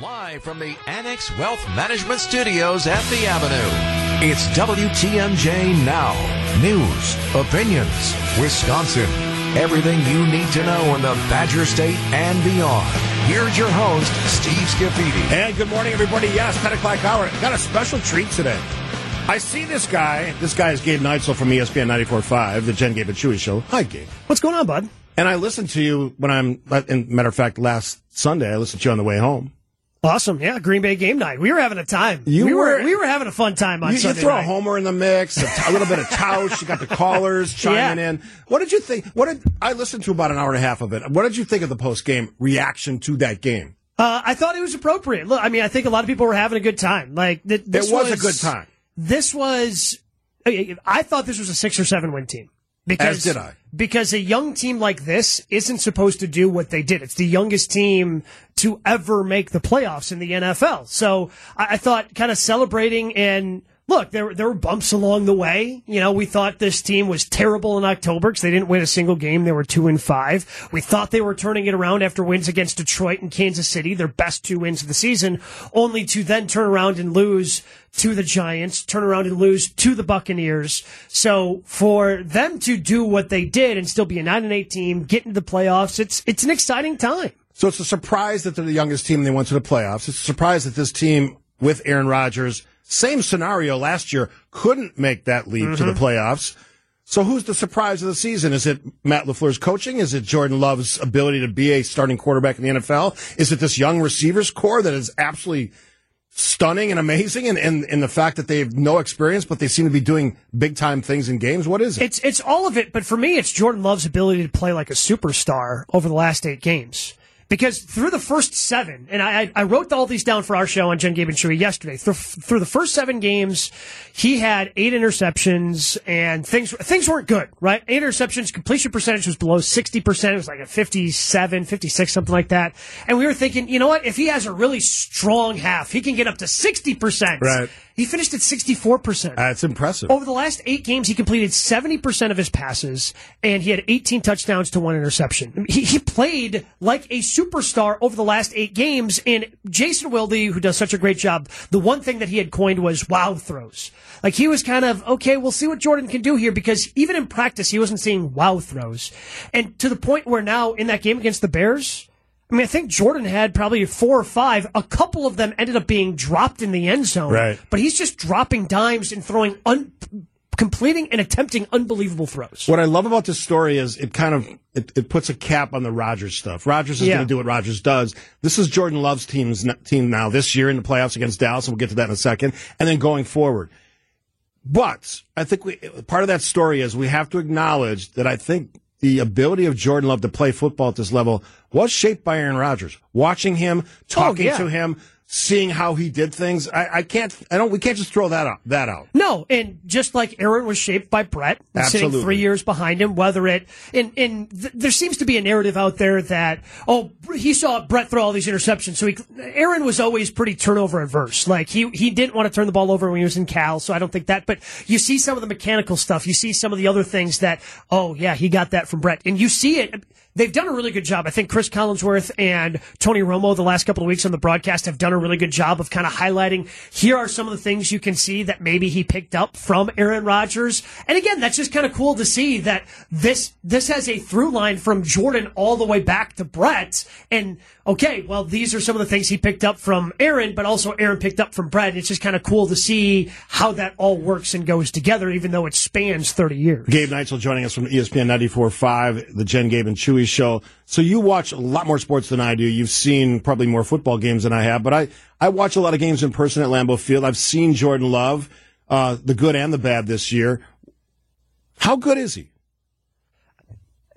Live from the Annex Wealth Management Studios at the Avenue. It's WTMJ Now. News, opinions, Wisconsin. Everything you need to know in the Badger State and beyond. Here's your host, Steve Scafidi. And good morning, everybody. Yes, 10 o'clock hour. Got a special treat today. I see this guy. This guy is Gabe Neitzel from ESPN 94.5, the Jen Gabe and Chewy Show. Hi, Gabe. What's going on, bud? And I listened to you when I'm, in matter of fact, last Sunday, I listened to you on the way home. Awesome, yeah. Green Bay game night. We were having a time. You we were- we were having a fun time on You, you throw night. a homer in the mix, a, t- a little bit of touch. You got the callers chiming Yeah. in. What did you think? What did I listened to about an hour and a half of it? What did you think of the post game reaction to that game? Uh, I thought it was appropriate. Look, I mean, I think a lot of people were having a good time. Like th- this it was, a good time. This was. I thought this was a six or seven win team. Because, As did I. Because a young team like this isn't supposed to do what they did. It's the youngest team to ever make the playoffs in the NFL. So I, I thought kind of celebrating and look, there, there were bumps along the way. You know, we thought this team was terrible in October because they didn't win a single game. They were two and five. We thought they were turning it around after wins against Detroit and Kansas City, their best two wins of the season, only to then turn around and lose to the Giants, turn around and lose to the Buccaneers. So for them to do what they did and still be a nine and eight team, get into the playoffs, it's it's an exciting time. So it's a surprise that they're the youngest team they went to the playoffs. It's a surprise that this team with Aaron Rodgers, same scenario last year, couldn't make that leap to the mm-hmm. playoffs. So who's the surprise of the season? Is it Matt LaFleur's coaching? Is it Jordan Love's ability to be a starting quarterback in the NFL? Is it this young receivers corps that is absolutely stunning and amazing and, and, and the fact that they have no experience, but they seem to be doing big time things in games? What is it? It's it's all of it, but for me, it's Jordan Love's ability to play like a superstar over the last eight games. Because through the first seven, and I, I wrote all these down for our show on Jen Gabe and Chewy yesterday. Through, through the first seven games, he had eight interceptions, and things things weren't good, right? Eight interceptions, completion percentage was below sixty percent. It was like a 57, 56, something like that. And we were thinking, you know what? If he has a really strong half, he can get up to sixty percent. Right. He finished at sixty four percent. That's impressive. Over the last eight games, he completed 70% of his passes, and he had 18 touchdowns to one interception. He, he played like a superstar over the last eight games, and Jason Wilde, who does such a great job, the one thing that he had coined was wow throws. Like he was kind of, okay, we'll see what Jordan can do here, because even in practice, he wasn't seeing wow throws. And to the point where now, in that game against the Bears, I mean, I think Jordan had probably four or five. A couple of them ended up being dropped in the end zone. Right. But he's just dropping dimes and throwing, un- completing and attempting unbelievable throws. What I love about this story is it kind of it, it puts a cap on the Rodgers stuff. Rodgers is Yeah. going to do what Rodgers does. This is Jordan Love's team's team now this year in the playoffs against Dallas, and we'll get to that in a second. And then going forward, but I think we, part of that story is we have to acknowledge that I think the ability of Jordan Love to play football at this level was shaped by Aaron Rodgers. Watching him, oh, talking yeah. to him, seeing how he did things. I, I can't. I don't. We can't just throw that out. That out. No, and just like Aaron was shaped by Brett, sitting three years behind him, whether it, and, and th- there seems to be a narrative out there that, oh, he saw Brett throw all these interceptions. So he, Aaron was always pretty turnover adverse. Like he, he didn't want to turn the ball over when he was in Cal. So I don't think that, but you see some of the mechanical stuff. You see some of the other things that, oh yeah, he got that from Brett. And you see it. They've done a really good job. I think Cris Collinsworth and Tony Romo the last couple of weeks on the broadcast have done a really good job of kind of highlighting here are some of the things you can see that maybe he picked up from Aaron Rodgers. And again, that's just kind of cool to see that this this has a through line from Jordan all the way back to Brett. And okay, well, these are some of the things he picked up from Aaron, but also Aaron picked up from Brett. It's just kind of cool to see how that all works and goes together, even though it spans 30 years. Gabe Neitzel joining us from ESPN 94.5, the Jen, Gabe, and Chewy show. So you watch a lot more sports than I do. You've seen probably more football games than I have, but I, I watch a lot of games in person at Lambeau Field. I've seen Jordan Love, uh, the good and the bad this year. How good is he?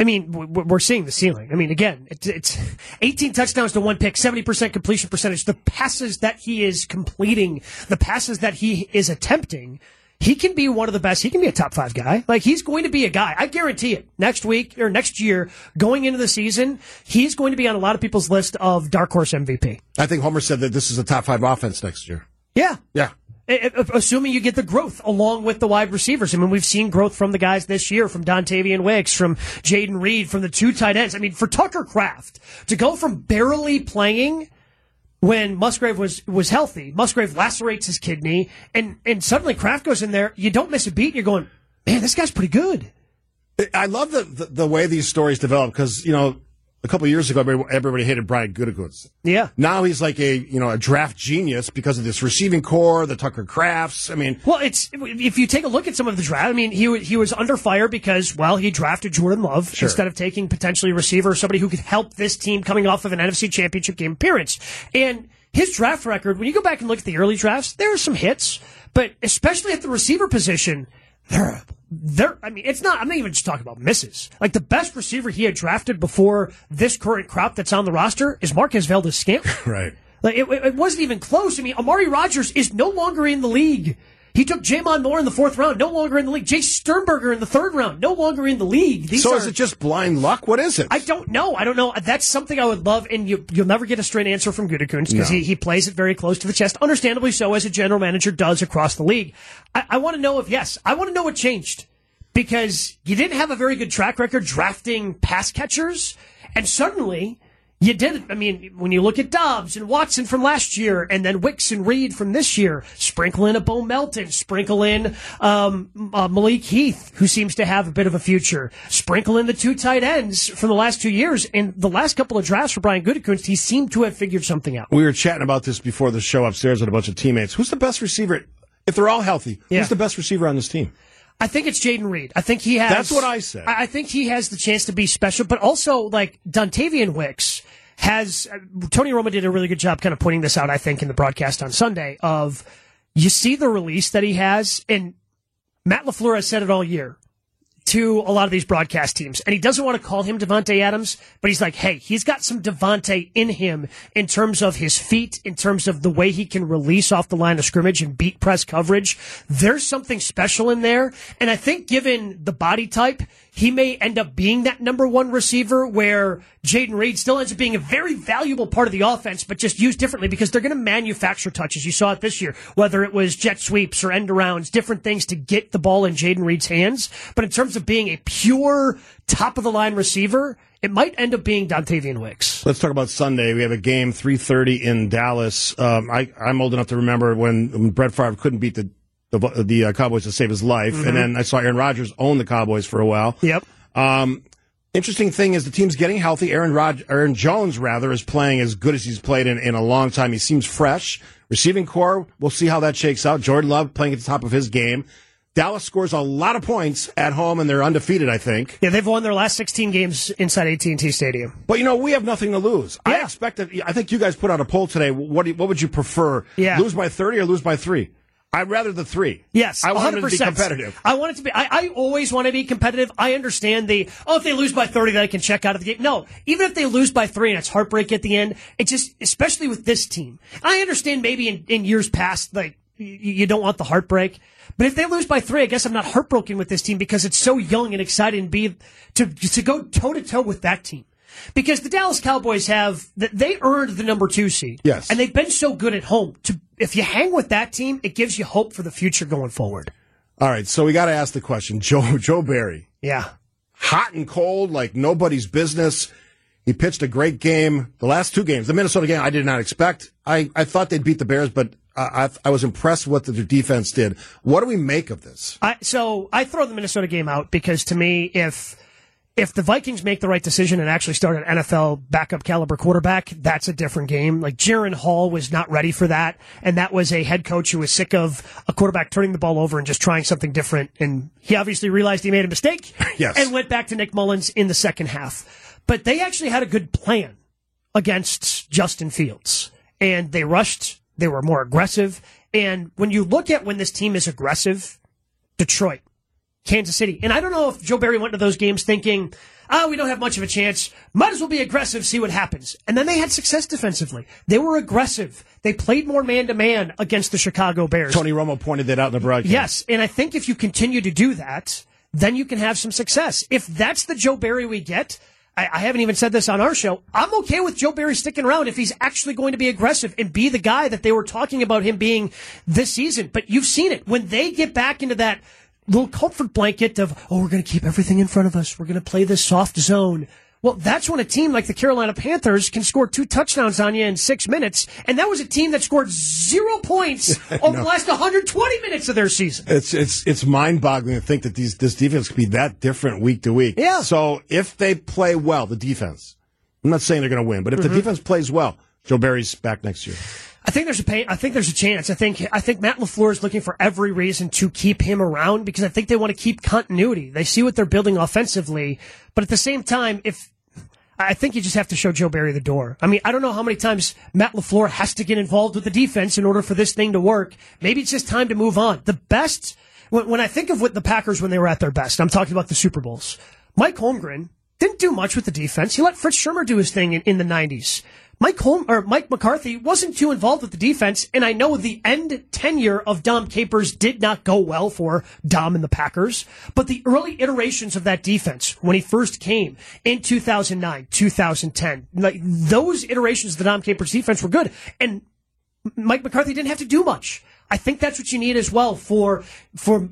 I mean, we're seeing the ceiling. I mean, again, it's, it's 18 touchdowns to one pick, 70% completion percentage. The passes that he is completing, the passes that he is attempting, he can be one of the best. He can be a top five guy. Like, he's going to be a guy. I guarantee it. Next week or next year, going into the season, he's going to be on a lot of people's list of dark horse MVP. I think Homer said that this is a top five offense next year. Yeah. Yeah. Assuming you get the growth along with the wide receivers. I mean, we've seen growth from the guys this year, from Dontayvion Wicks, from Jayden Reed, from the two tight ends. I mean, for Tucker Kraft to go from barely playing when Musgrave was was healthy. Musgrave lacerates his kidney, and and suddenly Kraft goes in there. You don't miss a beat. And you're going, man, this guy's pretty good. I love the, the, the way these stories develop because, you know, a couple of years ago, everybody, hated Brian Gutekunst. Yeah. Now he's like a, you know, a draft genius because of this receiving corps, the Tucker Krafts. I mean, Well, it's if you take a look at some of the draft. I mean, he he was under fire because well, he drafted Jordan Love Sure. instead of taking potentially a receiver, somebody who could help this team coming off of an NFC Championship game appearance. And his draft record, when you go back and look at the early drafts, there are some hits, but especially at the receiver position, there there. I mean, it's not. I'm not even just talking about misses. Like the best receiver he had drafted before this current crop that's on the roster is Marquez Valdes-Scantling. right. Like it, it wasn't even close. I mean, Amari Rodgers is no longer in the league. He took J'Mon Moore in the fourth round, no longer in the league. Jace Sternberger in the third round, no longer in the league. These So are, is it just blind luck? What is it? I don't know. I don't know. That's something I would love, and you, you'll never get a straight answer from Gutekunst because No. he, he plays it very close to the chest. Understandably so, as a general manager does across the league. I, I want to know if, yes, I want to know what changed because you didn't have a very good track record drafting pass catchers, and suddenly you did. I mean, when you look at Doubs and Watson from last year, and then Wicks and Reed from this year, sprinkle in a Bo Melton, sprinkle in um, uh, Malik Heath, who seems to have a bit of a future, sprinkle in the two tight ends from the last two years. And the last couple of drafts for Brian Gutekunst, he seemed to have figured something out. we were chatting about this before the show upstairs with a bunch of teammates. Who's the best receiver? If they're all healthy, Yeah. who's the best receiver on this team? I think it's Jayden Reed. I think he has. That's what I said. I I think he has the chance to be special, but also like Dontayvion Wicks has. Uh, Tony Romo did a really good job kind of pointing this out. I think in the broadcast on Sunday of you see the release that he has, and Matt LaFleur has said it all year to a lot of these broadcast teams, and he doesn't want to call him Davante Adams, but he's like, hey, he's got some Davante in him in terms of his feet, in terms of the way he can release off the line of scrimmage and beat press coverage. There's something special in there, and I think given the body type, he may end up being that number one receiver where Jayden Reed still ends up being a very valuable part of the offense, but just used differently because they're going to manufacture touches. You saw it this year, whether it was jet sweeps or end arounds, different things to get the ball in Jayden Reed's hands. But in terms of being a pure top of the line receiver, it might end up being Dontayvion Wicks. Let's talk about Sunday. We have a game 3:30 in Dallas. Um, I, I'm old enough to remember when, when Brett Favre couldn't beat the the, the uh, Cowboys to save his life, and then I saw Aaron Rodgers own the Cowboys for a while. Yep. Um, interesting thing is the team's getting healthy. Aaron Rod- Aaron Jones rather is playing as good as he's played in, in a long time. He seems fresh. Receiving corps, we'll see how that shakes out. Jordan Love playing at the top of his game. Dallas scores a lot of points at home, and they're undefeated. I think. Yeah, they've won their last 16 games inside AT&T Stadium. But you know, we have nothing to lose. I expect that. I think you guys put out a poll today. What do you, what would you prefer? Yeah. Lose by thirty or lose by three? I'd rather the three. Yes, I want 100%. them to be competitive. I want it to be. I, I always want to be competitive. I understand the oh, if they lose by thirty, then I can check out of the game. No, even if they lose by three and it's heartbreak at the end, it just, especially with this team. I understand maybe in, in years past, like you, you don't want the heartbreak. But if they lose by three, I guess I'm not heartbroken with this team because it's so young and exciting to be to to go toe to toe with that team. Because the Dallas Cowboys have they earned the number two seed, Yes. and they've been so good at home. To if you hang with that team, it gives you hope for the future going forward. All right, so we got to ask the question: Joe Joe Barry, Yeah. hot and cold like nobody's business. He pitched a great game. The last two games, the Minnesota game, I did not expect. I, I thought they'd beat the Bears, but I, I, was impressed with what their defense did. What do we make of this? I, so I throw the Minnesota game out because to me, if if the Vikings make the right decision and actually start an NFL backup caliber quarterback, that's a different game. Like Jaren Hall was not ready for that, and that was a head coach who was sick of a quarterback turning the ball over and just trying something different. And he obviously realized he made a mistake, Yes. and went back to Nick Mullens in the second half. But they actually had a good plan against Justin Fields, and they rushed. They were more aggressive. And when you look at when this team is aggressive, Detroit, Kansas City. And I don't know if Joe Barry went to those games thinking, oh, we don't have much of a chance. Might as well be aggressive, see what happens. And then they had success defensively. They were aggressive. They played more man to man against the Chicago Bears. Tony Romo pointed that out in the broadcast. Yes. And I think if you continue to do that, then you can have some success. If that's the Joe Barry we get, I, I haven't even said this on our show. I'm okay with Joe Barry sticking around if he's actually going to be aggressive and be the guy that they were talking about him being this season. But you've seen it. When they get back into that little comfort blanket of, oh, we're going to keep everything in front of us. We're going to play this soft zone. Well, that's when a team like the Carolina Panthers can score two touchdowns on you in six minutes, and that was a team that scored zero points over the last 120 minutes of their season. It's it's it's mind boggling to think that these this defense could be that different week to week. Yeah. So if they play well, the defense, I'm not saying they're going to win, but if Mm-hmm. the defense plays well, Joe Barry's back next year. I think there's a pay, I think there's a chance. I think I think Matt LaFleur is looking for every reason to keep him around because I think they want to keep continuity. They see what they're building offensively, but at the same time, if I think you just have to show Joe Barry the door. I mean, I don't know how many times Matt LaFleur has to get involved with the defense in order for this thing to work. Maybe it's just time to move on. The best, when, I think of what the Packers when they were at their best, I'm talking about the Super Bowls. Mike Holmgren didn't do much with the defense. He let Fritz Shurmur do his thing in, in the 90s. Mike Holm or Mike McCarthy wasn't too involved with the defense, and I know the end tenure of Dom Capers did not go well for Dom and the Packers, but the early iterations of that defense when he first came in 2009, 2010, like those iterations of the Dom Capers defense were good, and Mike McCarthy didn't have to do much. I think that's what you need as well for for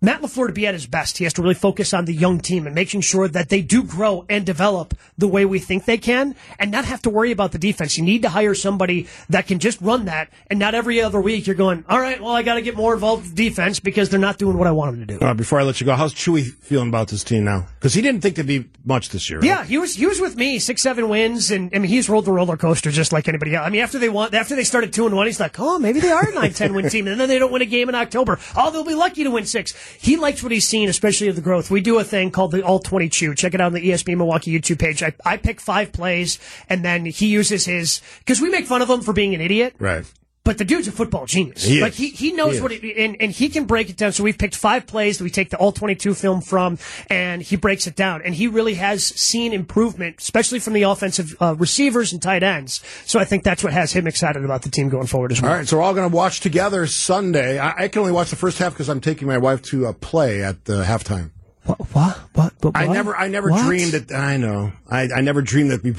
Matt LaFleur to be at his best, he has to really focus on the young team and making sure that they do grow and develop the way we think they can and not have to worry about the defense. You need to hire somebody that can just run that and not every other week you're going, all right, well, I got to get more involved with defense because they're not doing what I want them to do. Uh, before I let you go, how's Chewy feeling about this team now? Because he didn't think there'd be much this year. right? Yeah, he was he was with me, six seven wins, and I mean he's rolled the roller coaster just like anybody else. I mean after they won, after they started two and one, he's like, oh maybe they are a nine ten win team, and then they don't win a game in October. Oh, they'll be lucky to win six. He likes what he's seen, especially of the growth. We do a thing called the All 22. Check it out on the ESPN Milwaukee YouTube page. I, I pick five plays, and then he uses his because we make fun of him for being an idiot. Right. But the dude's a football genius. He is. Like he, he knows He what it, and, and he can break it down. So we've picked five plays that we take the all 22 film from and he breaks it down. And he really has seen improvement, especially from the offensive uh, receivers and tight ends. So I think that's what has him excited about the team going forward as well. All right, so we're all going to watch together Sunday. I, I can only watch the first half because I'm taking my wife to a play at the halftime. What? What? What? what I never, I never What? dreamed that. I know. I, I never dreamed that we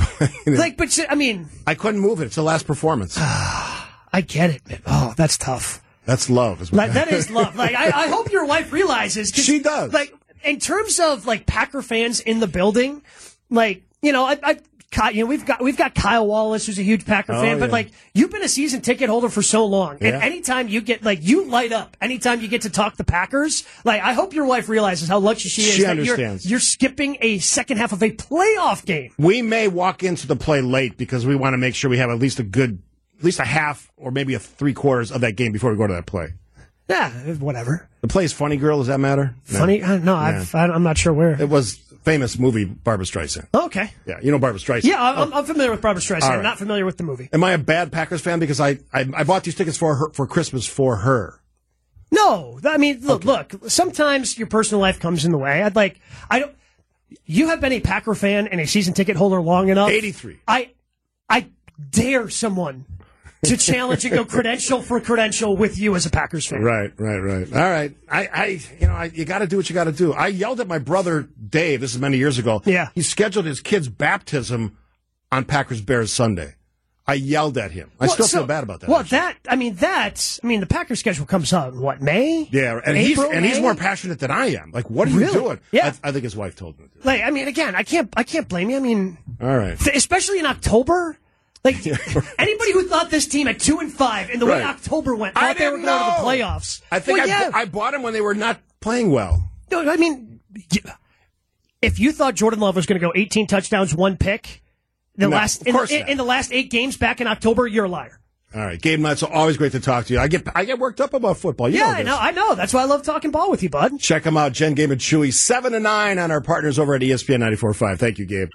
Like, but I mean, I couldn't move it. It's the last performance. I get it, man. Oh, that's tough. That's love. Is Like, that is love. Like, I, I hope your wife realizes. She does. Like, in terms of like Packer fans in the building, like you know, I, I you know, we've got we've got Kyle Wallace, who's a huge Packer Oh, fan, but like you've been a season ticket holder for so long, and anytime you get like you light up, anytime you get to talk the Packers, like I hope your wife realizes how lucky she is She that understands. you're you're skipping a second half of a playoff game. we may walk into the play late because we want to make sure we have at least a good, at least a half or maybe a three quarters of that game before we go to that play. Yeah, whatever. The play is funny, girl. Does that matter? No. Funny? Uh, I, no, I've, I, I'm not sure where. It was famous movie Barbra Streisand. Oh, okay. Yeah, you know Barbra Streisand. Yeah, I'm, I'm familiar with Barbra Streisand. All I'm not familiar with the movie. Am I a bad Packers fan because I, I I bought these tickets for her for Christmas for her? No, I mean, look, look. Sometimes your personal life comes in the way. I'd like, I don't. You have been a Packer fan and a season ticket holder long enough. 83. I, I dare someone to challenge and go credential for credential with you as a Packers fan. Right, right, right. All right. I, I you know, I, you got to do what you got to do. I yelled at my brother Dave. This is many years ago. Yeah. He scheduled his kid's baptism on Packers Bears Sunday. I yelled at him. I Well, still so- feel bad about that. Well, actually. that I mean, that's I mean, the Packers schedule comes out in what May? Yeah, and April, he's and he's more passionate than I am. Like, what are you doing? Yeah. I, I think his wife told do. Like, I mean, again, I can't, I can't blame you. I mean, All right. th- especially in October. Like anybody who thought this team at two and five in the way October went I thought they were going to the playoffs. I think Well, I, yeah. I bought them when they were not playing well. No, I mean, if you thought Jordan Love was going to go 18 touchdowns, one pick, the No, last in, in, in the last eight games back in October, you're a liar. All right, Gabe Nuts, always great to talk to you. I get I get worked up about football. You yeah, know I know, I know. That's why I love talking ball with you, bud. Check them out, Jen, Gabe, and Chewy, seven to nine on our partners over at ESPN 94.5. Thank you, Gabe.